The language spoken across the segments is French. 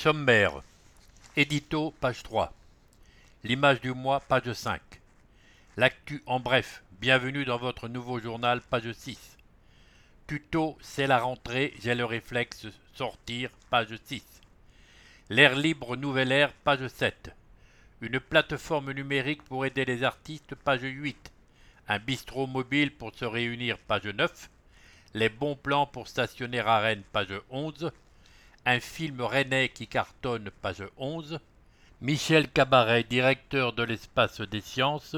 Sommaire. Édito, page 3. L'image du mois, page 5. L'actu en bref. Bienvenue dans votre nouveau journal, page 6. Tuto, c'est la rentrée, j'ai le réflexe sortir, page 6. L'air libre, nouvelle ère, page 7. Une plateforme numérique pour aider les artistes, page 8. Un bistrot mobile pour se réunir, page 9. Les bons plans pour stationner à Rennes, page 11. Un film rennais qui cartonne, page 11. Michel Cabaret, directeur de l'espace des sciences,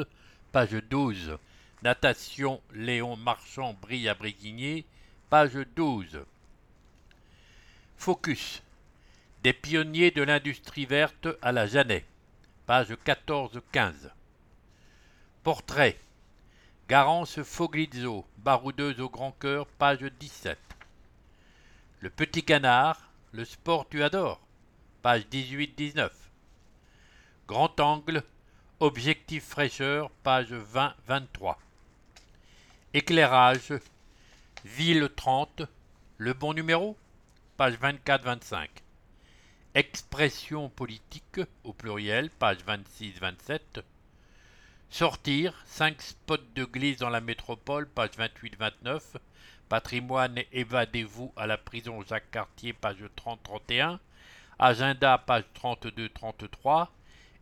page 12. Natation Léon Marchand brille à page 12. Focus. Des pionniers de l'industrie verte à la Jeannet, page 14-15. Portrait. Garance Foglizzo, baroudeuse au grand cœur, page 17. Le petit canard, le sport tu adores, page 18-19. Grand angle, objectif fraîcheur, page 20-23. Éclairage, ville 30, le bon numéro, page 24-25. Expression politique, au pluriel, page 26-27. Sortir, 5 spots de glisse dans la métropole, page 28-29. Patrimoine, évadez-vous à la prison Jacques Cartier, page 30-31. Agenda, page 32-33.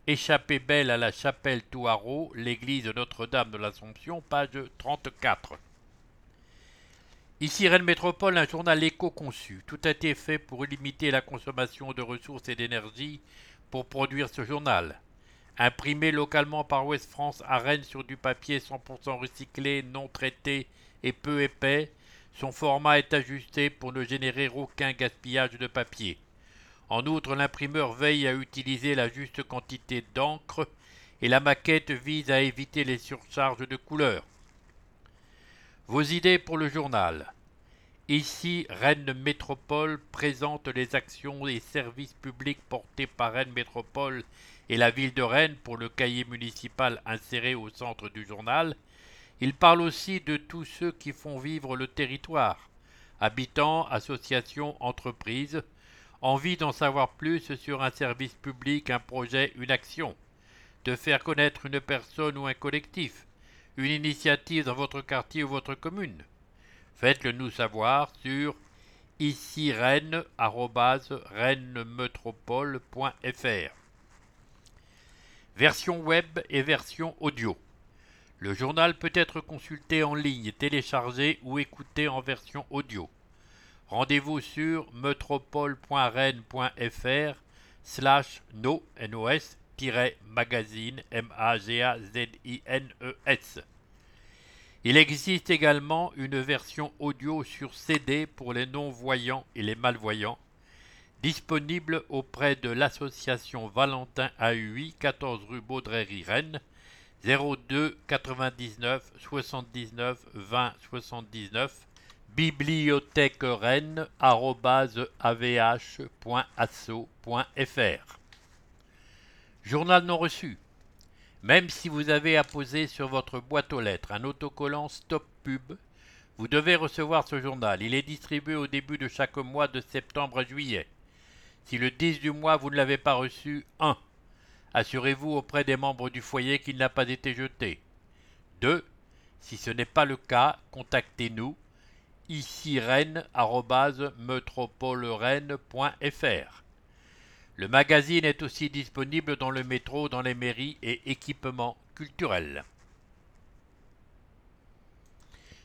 Échappée belle à la chapelle Touaro, l'église Notre-Dame de l'Assomption, page 34. Ici Rennes Métropole, un journal éco-conçu. Tout a été fait pour limiter la consommation de ressources et d'énergie pour produire ce journal. Imprimé localement par Ouest France à Rennes sur du papier 100% recyclé, non traité et peu épais, son format est ajusté pour ne générer aucun gaspillage de papier. En outre, l'imprimeur veille à utiliser la juste quantité d'encre et la maquette vise à éviter les surcharges de couleurs. Vos idées pour le journal. Ici, Rennes Métropole présente les actions et services publics portés par Rennes Métropole et la ville de Rennes pour le cahier municipal inséré au centre du journal. Il parle aussi de tous ceux qui font vivre le territoire, habitants, associations, entreprises, envie d'en savoir plus sur un service public, un projet, une action, de faire connaître une personne ou un collectif, une initiative dans votre quartier ou votre commune. Faites-le nous savoir sur ici Version web et version audio. Le journal peut être consulté en ligne, téléchargé ou écouté en version audio. Rendez-vous sur metropole.rennes.fr slash no, magazine, M-A-G-A-Z-I-N-E-S. Il existe également une version audio sur CD pour les non-voyants et les malvoyants, disponible auprès de l'association Valentin AUI, 14 rue Baudrey Rennes, 02 99 79 20 79 bibliothèque rennes.avh.asso.fr Journal non reçu. Même si vous avez apposé sur votre boîte aux lettres un autocollant Stop Pub, vous devez recevoir ce journal. Il est distribué au début de chaque mois de septembre à juillet. Si le 10 du mois vous ne l'avez pas reçu, 1. Assurez-vous auprès des membres du foyer qu'il n'a pas été jeté. 2. Si ce n'est pas le cas, contactez-nous ici. Le magazine est aussi disponible dans le métro, dans les mairies et équipements culturels.